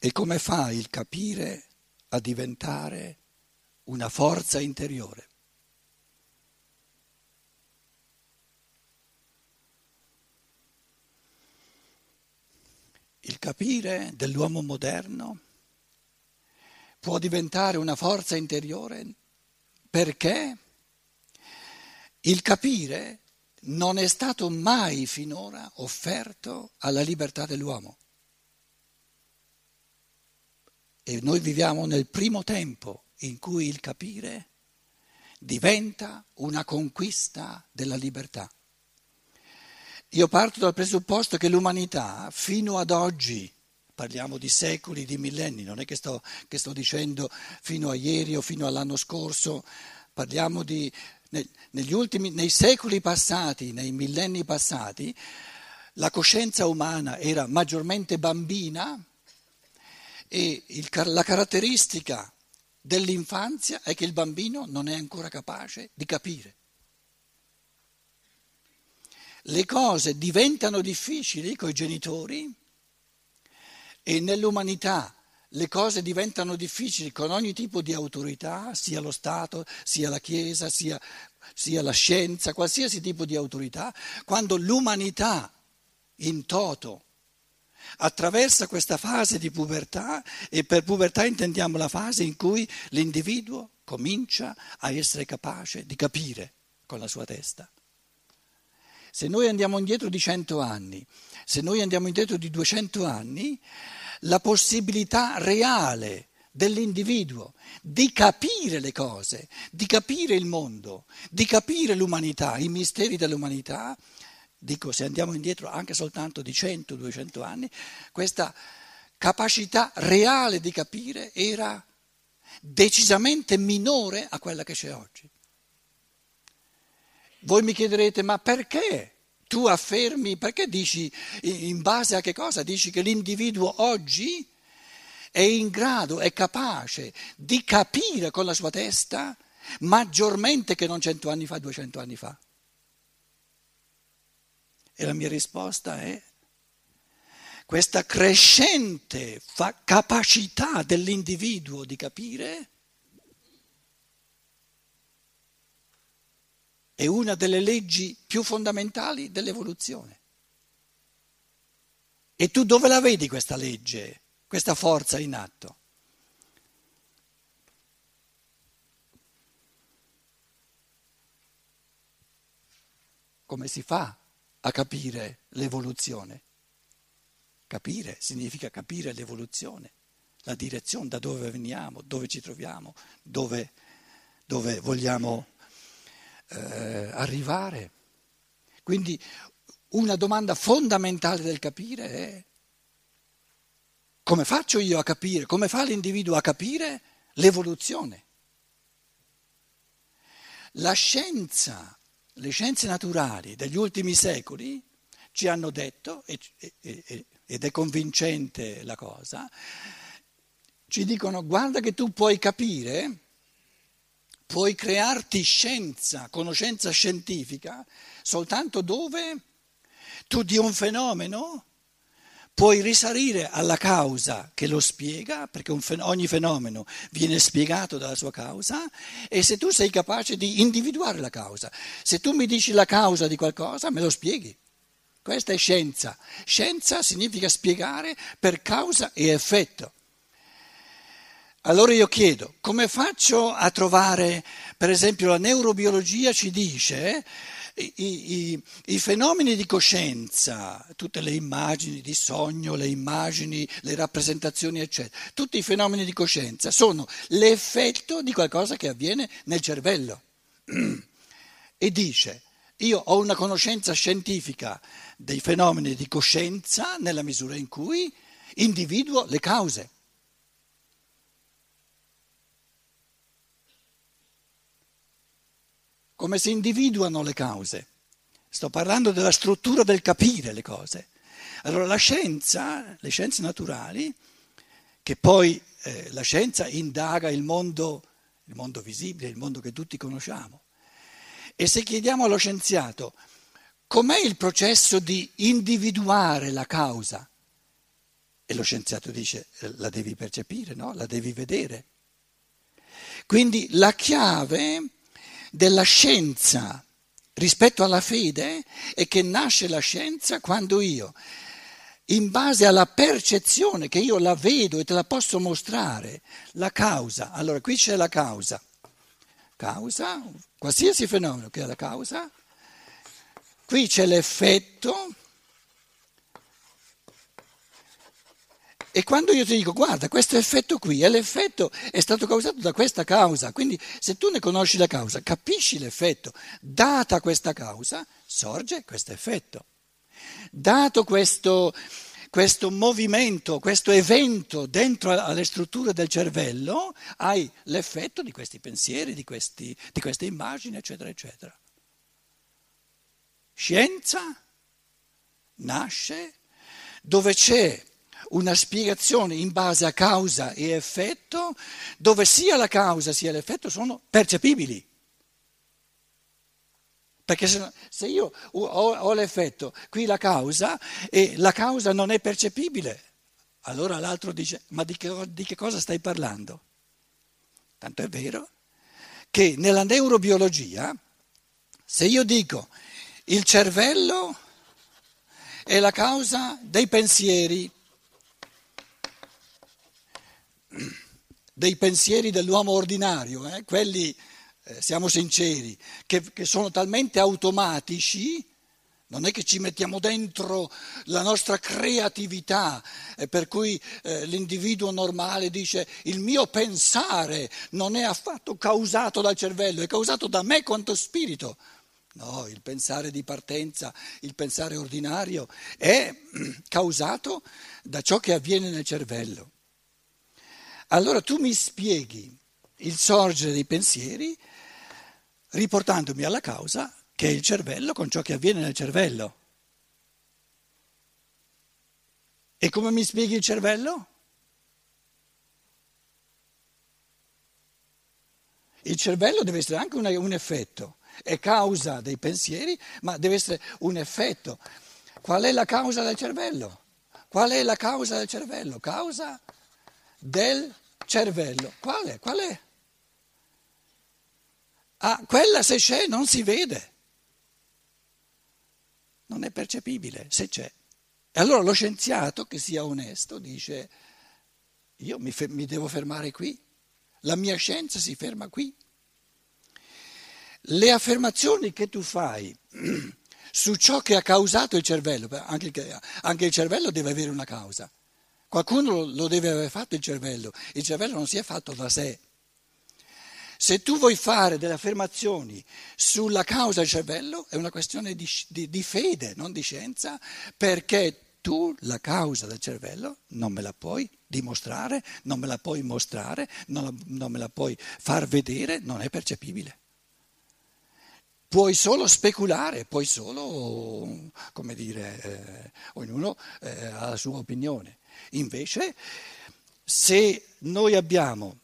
E come fa il capire a diventare una forza interiore? Il capire dell'uomo moderno può diventare una forza interiore perché il capire non è stato mai finora offerto alla libertà dell'uomo. E noi viviamo nel primo tempo in cui il capire diventa una conquista della libertà. Io parto dal presupposto che l'umanità fino ad oggi, parliamo di secoli, di millenni, non è che sto, che sto dicendo fino a ieri o fino all'anno scorso, parliamo di negli ultimi, nei secoli passati, nei millenni passati, la coscienza umana era maggiormente bambina e il, la caratteristica dell'infanzia è che il bambino non è ancora capace di capire. Le cose diventano difficili con i genitori e nell'umanità le cose diventano difficili con ogni tipo di autorità, sia lo Stato, sia la Chiesa, sia, sia la scienza, qualsiasi tipo di autorità, quando l'umanità in toto attraversa questa fase di pubertà e per pubertà intendiamo la fase in cui l'individuo comincia a essere capace di capire con la sua testa. Se noi andiamo indietro di cento anni, se noi andiamo indietro di duecento anni, la possibilità reale dell'individuo di capire le cose, di capire il mondo, di capire l'umanità, i misteri dell'umanità, dico se andiamo indietro anche soltanto di 100-200 anni, questa capacità reale di capire era decisamente minore a quella che c'è oggi. Voi mi chiederete ma perché? Tu affermi, perché dici, in base a che cosa? Dici che l'individuo oggi è in grado, è capace di capire con la sua testa maggiormente che non cento anni fa, duecento anni fa. E la mia risposta è questa crescente capacità dell'individuo di capire è una delle leggi più fondamentali dell'evoluzione. E tu dove la vedi questa legge, questa forza in atto? Come si fa a capire l'evoluzione? Capire significa capire l'evoluzione, la direzione da dove veniamo, dove ci troviamo, dove, dove vogliamo eh, arrivare. Quindi una domanda fondamentale del capire è come faccio io a capire, come fa l'individuo a capire l'evoluzione? La scienza, le scienze naturali degli ultimi secoli ci hanno detto, ed è convincente la cosa, ci dicono guarda che tu puoi capire puoi crearti scienza, conoscenza scientifica, soltanto dove tu di un fenomeno puoi risalire alla causa che lo spiega, perché fen- ogni fenomeno viene spiegato dalla sua causa, e se tu sei capace di individuare la causa, se tu mi dici la causa di qualcosa, me lo spieghi. Questa è scienza. Scienza significa spiegare per causa e effetto. Allora io chiedo, come faccio a trovare, per esempio la neurobiologia ci dice, i, i, i, fenomeni di coscienza, tutte le immagini di sogno, le immagini, le rappresentazioni, eccetera, tutti i fenomeni di coscienza sono l'effetto di qualcosa che avviene nel cervello. E dice, io ho una conoscenza scientifica dei fenomeni di coscienza nella misura in cui individuo le cause. Come si individuano le cause. Sto parlando della struttura del capire le cose. Allora la scienza, le scienze naturali, che poi eh, la scienza indaga il mondo, il mondo visibile, il mondo che tutti conosciamo. E se chiediamo allo scienziato com'è il processo di individuare la causa, E lo scienziato dice eh, la devi percepire, no? la devi vedere. Quindi la chiave della scienza rispetto alla fede è che nasce la scienza quando io, in base alla percezione che io la vedo e te la posso mostrare, la causa, allora qui c'è la causa, causa, qualsiasi fenomeno che è la causa, qui c'è l'effetto, E quando io ti dico, guarda, questo effetto qui, è l'effetto è stato causato da questa causa, quindi se tu ne conosci la causa, capisci l'effetto, data questa causa, sorge questo effetto. Dato questo, questo movimento, questo evento dentro alle strutture del cervello, hai l'effetto di questi pensieri, di, questi, di queste immagini, eccetera, eccetera. Scienza nasce dove c'è una spiegazione in base a causa e effetto, dove sia la causa sia l'effetto sono percepibili. Perché se, io ho, l'effetto, qui la causa, e la causa non è percepibile, allora l'altro dice, ma di che, di che cosa stai parlando? Tanto è vero che nella neurobiologia, se io dico il cervello è la causa dei pensieri, dei pensieri dell'uomo ordinario, eh, quelli, eh, siamo sinceri, che, che sono talmente automatici, non è che ci mettiamo dentro la nostra creatività, eh, per cui eh, l'individuo normale dice il mio pensare non è affatto causato dal cervello, è causato da me quanto spirito. No, il pensare di partenza, il pensare ordinario è causato da ciò che avviene nel cervello. Allora tu mi spieghi il sorgere dei pensieri riportandomi alla causa che è il cervello con ciò che avviene nel cervello. E come mi spieghi il cervello? Il cervello deve essere anche un, effetto, è causa dei pensieri, ma deve essere un effetto. Qual è la causa del cervello? Qual è la causa del cervello? Causa del cervello. Quale? Qual è? Ah, quella se c'è non si vede, non è percepibile se c'è. E allora lo scienziato che sia onesto dice, io mi, mi devo fermare qui, la mia scienza si ferma qui. Le affermazioni che tu fai su ciò che ha causato il cervello, anche, anche il cervello deve avere una causa. Qualcuno lo deve aver fatto il cervello, il cervello non si è fatto da sé. Se tu vuoi fare delle affermazioni sulla causa del cervello è una questione di, di, di fede, non di scienza, perché tu la causa del cervello non me la puoi dimostrare, non me la puoi mostrare, non, la, non me la puoi far vedere, non è percepibile. Puoi solo speculare, puoi solo, come dire, eh, ognuno eh, ha la sua opinione. Invece, se noi abbiamo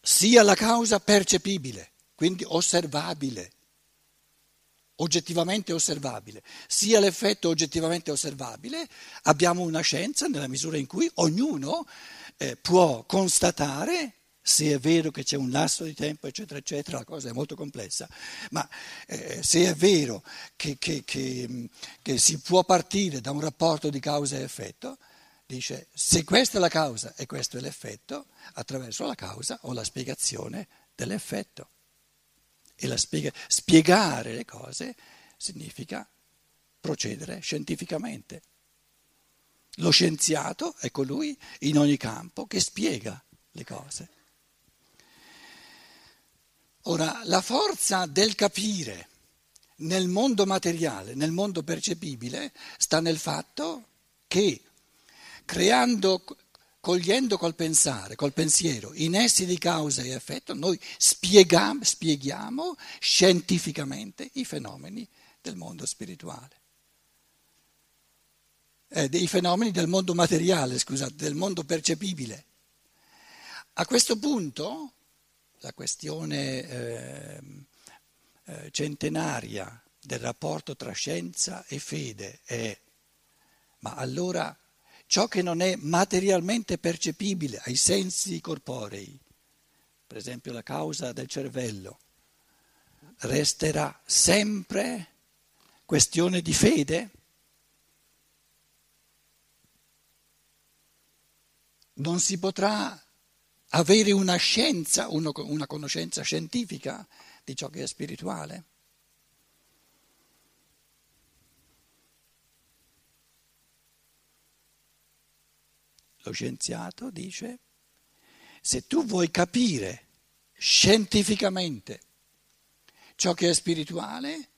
sia la causa percepibile, quindi osservabile, oggettivamente osservabile, sia l'effetto oggettivamente osservabile, abbiamo una scienza nella misura in cui ognuno eh, può constatare se è vero che c'è un lasso di tempo, eccetera, eccetera, la cosa è molto complessa, ma eh, se è vero che, che, che, che si può partire da un rapporto di causa e effetto, dice se questa è la causa e questo è l'effetto, attraverso la causa ho la spiegazione dell'effetto. E spiega, spiegare le cose significa procedere scientificamente. Lo scienziato è colui in ogni campo che spiega le cose. Ora, la forza del capire nel mondo materiale, nel mondo percepibile, sta nel fatto che creando, cogliendo col pensare, col pensiero, i nessi di causa e effetto, noi spieghiamo, spieghiamo scientificamente i fenomeni del mondo spirituale. Eh, dei fenomeni del mondo materiale, scusate, del mondo percepibile. A questo punto la questione eh, eh, centenaria del rapporto tra scienza e fede è, ma allora ciò che non è materialmente percepibile ai sensi corporei, per esempio la causa del cervello, resterà sempre questione di fede? Non si potrà avere una scienza, una conoscenza scientifica di ciò che è spirituale? Lo scienziato dice, se tu vuoi capire scientificamente ciò che è spirituale,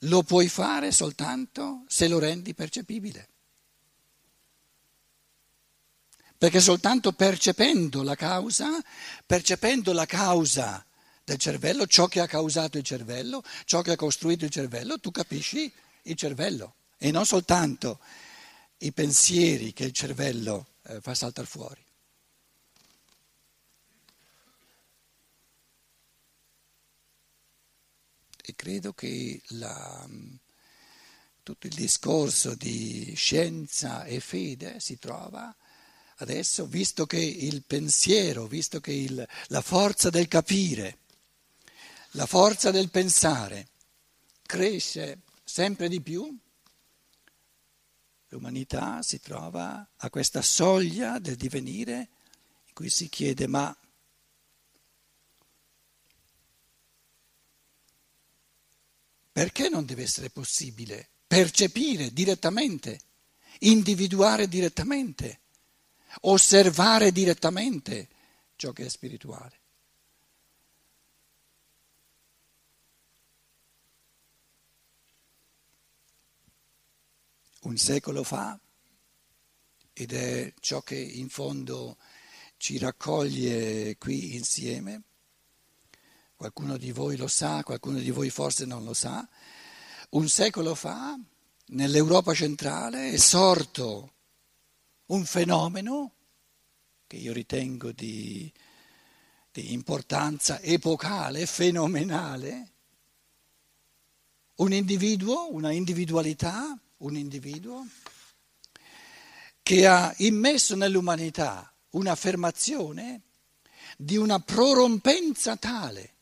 lo puoi fare soltanto se lo rendi percepibile. Perché soltanto percependo la causa, percependo la causa del cervello, ciò che ha causato il cervello, ciò che ha costruito il cervello, tu capisci il cervello e non soltanto i pensieri che il cervello eh, fa saltare fuori. E credo che la, tutto il discorso di scienza e fede si trova adesso, visto che il pensiero, visto che il, la forza del capire, la forza del pensare cresce sempre di più, L'umanità si trova a questa soglia del divenire in cui si chiede ma perché non deve essere possibile percepire direttamente, individuare direttamente, osservare direttamente ciò che è spirituale? Un secolo fa ed è ciò che in fondo ci raccoglie qui insieme. Qualcuno di voi lo sa, qualcuno di voi forse non lo sa. Un secolo fa, nell'Europa centrale, è sorto un fenomeno che io ritengo di, di importanza epocale, fenomenale, un individuo, una individualità un individuo che ha immesso nell'umanità un'affermazione di una prorompenza tale,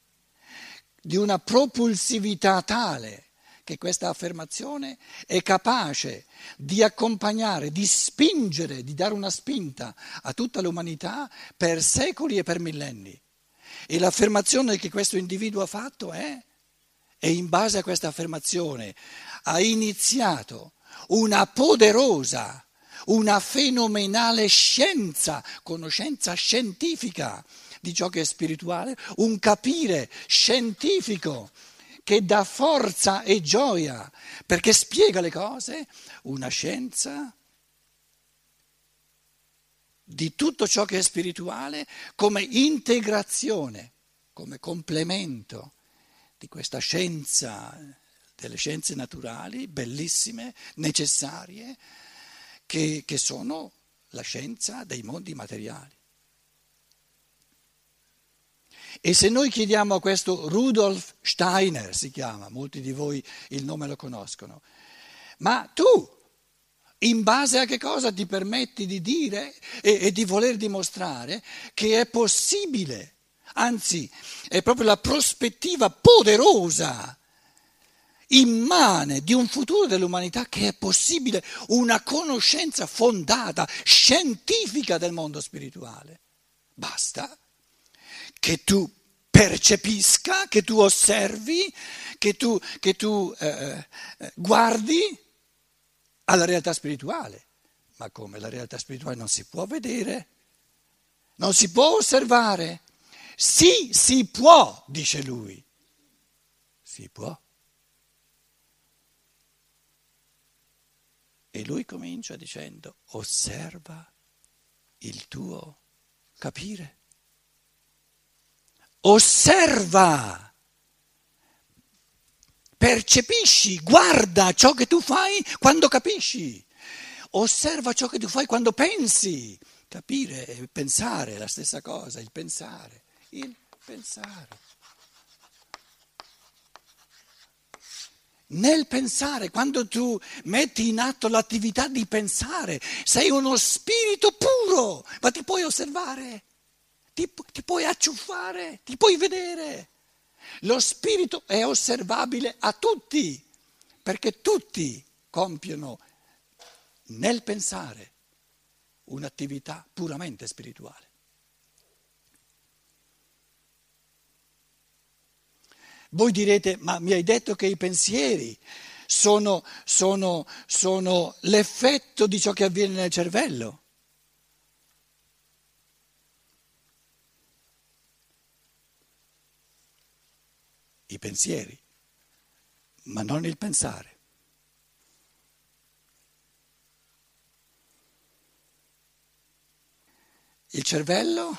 di una propulsività tale, che questa affermazione è capace di accompagnare, di spingere, di dare una spinta a tutta l'umanità per secoli e per millenni. E l'affermazione che questo individuo ha fatto è, e in base a questa affermazione ha iniziato una poderosa, una fenomenale scienza, conoscenza scientifica di ciò che è spirituale, un capire scientifico che dà forza e gioia perché spiega le cose, una scienza di tutto ciò che è spirituale come integrazione, come complemento di questa scienza delle scienze naturali, bellissime, necessarie, che, che sono la scienza dei mondi materiali. E se noi chiediamo a questo Rudolf Steiner, si chiama, molti di voi il nome lo conoscono, ma tu in base a che cosa ti permetti di dire e, e di voler dimostrare che è possibile, anzi è proprio la prospettiva poderosa immane di un futuro dell'umanità che è possibile, una conoscenza fondata, scientifica del mondo spirituale. Basta che tu percepisca, che tu osservi, che tu, che tu eh, eh, guardi alla realtà spirituale. Ma come la realtà spirituale non si può vedere, non si può osservare. Sì, si può, dice lui. Si può. E lui comincia dicendo, osserva il tuo capire. Osserva, percepisci, guarda ciò che tu fai quando capisci. Osserva ciò che tu fai quando pensi. Capire e pensare è la stessa cosa, il pensare, il pensare. Nel pensare, quando tu metti in atto l'attività di pensare, sei uno spirito puro, ma ti puoi osservare, ti, ti puoi acciuffare, ti puoi vedere. Lo spirito è osservabile a tutti, perché tutti compiono nel pensare un'attività puramente spirituale. Voi direte, ma mi hai detto che i pensieri sono, sono, sono l'effetto di ciò che avviene nel cervello. I pensieri, ma non il pensare. Il cervello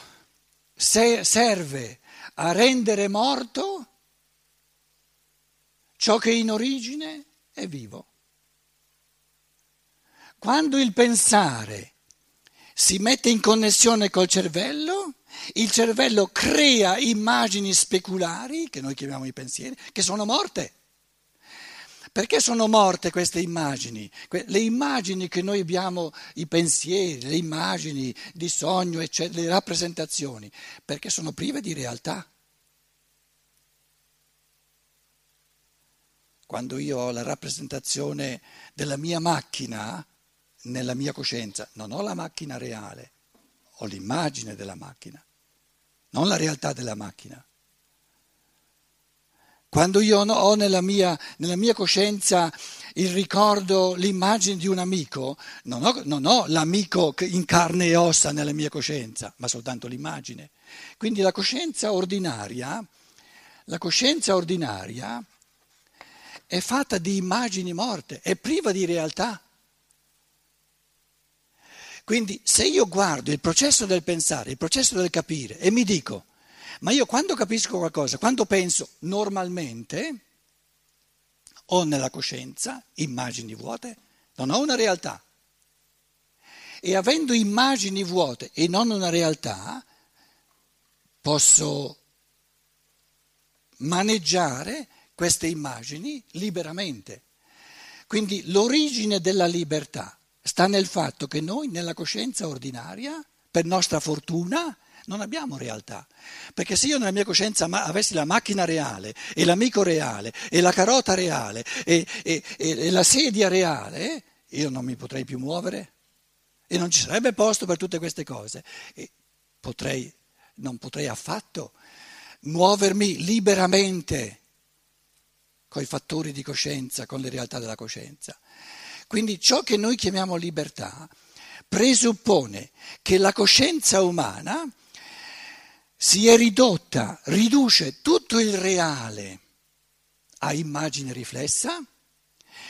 serve a rendere morto ciò che in origine è vivo. Quando il pensare si mette in connessione col cervello, il cervello crea immagini speculari, che noi chiamiamo i pensieri, che sono morte. Perché sono morte queste immagini? Le immagini che noi abbiamo, i pensieri, le immagini di sogno, eccetera, le rappresentazioni, perché sono prive di realtà. Quando io ho la rappresentazione della mia macchina nella mia coscienza, non ho la macchina reale, ho l'immagine della macchina, non la realtà della macchina. Quando io ho nella mia, nella mia coscienza il ricordo, l'immagine di un amico, non ho, non ho l'amico in carne e ossa nella mia coscienza, ma soltanto l'immagine. Quindi la coscienza ordinaria, la coscienza ordinaria è fatta di immagini morte, è priva di realtà. Quindi se io guardo il processo del pensare, il processo del capire e mi dico, ma io quando capisco qualcosa, quando penso normalmente, ho nella coscienza immagini vuote, non ho una realtà. E avendo immagini vuote e non una realtà, posso maneggiare queste immagini liberamente. Quindi l'origine della libertà sta nel fatto che noi nella coscienza ordinaria, per nostra fortuna, non abbiamo realtà. Perché se io nella mia coscienza avessi la macchina reale e l'amico reale e la carota reale e, e, e la sedia reale, io non mi potrei più muovere e non ci sarebbe posto per tutte queste cose. E potrei, non potrei affatto muovermi liberamente con i fattori di coscienza, con le realtà della coscienza. Quindi ciò che noi chiamiamo libertà presuppone che la coscienza umana si è ridotta, riduce tutto il reale a immagine riflessa,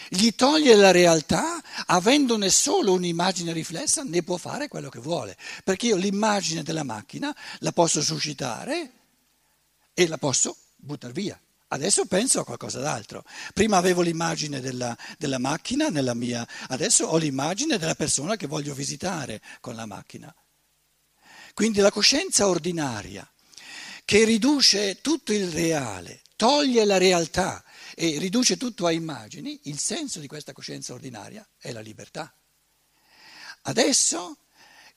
gli toglie la realtà, avendone solo un'immagine riflessa ne può fare quello che vuole, perché io l'immagine della macchina la posso suscitare e la posso buttare via. Adesso penso a qualcosa d'altro. Prima avevo l'immagine della, della, macchina nella mia, adesso ho l'immagine della persona che voglio visitare con la macchina. Quindi la coscienza ordinaria che riduce tutto il reale, toglie la realtà e riduce tutto a immagini, il senso di questa coscienza ordinaria è la libertà. Adesso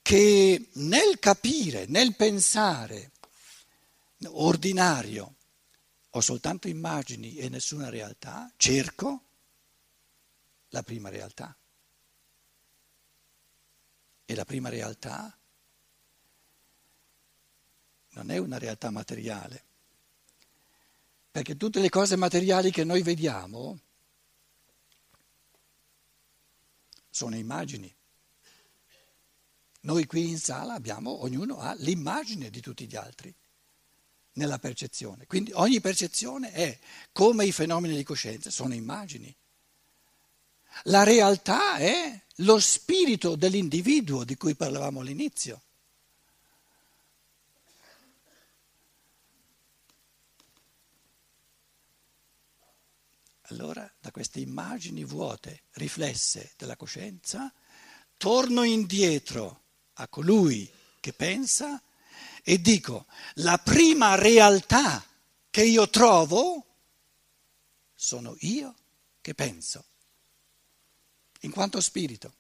che nel capire, nel pensare ordinario, ho soltanto immagini e nessuna realtà, cerco la prima realtà. E la prima realtà non è una realtà materiale, perché tutte le cose materiali che noi vediamo sono immagini. Noi qui in sala abbiamo, ognuno ha l'immagine di tutti gli altri nella percezione. Quindi ogni percezione è come i fenomeni di coscienza, sono immagini. La realtà è lo spirito dell'individuo di cui parlavamo all'inizio. Allora, da queste immagini vuote, riflesse della coscienza, torno indietro a colui che pensa e dico, la prima realtà che io trovo sono io che penso, in quanto spirito.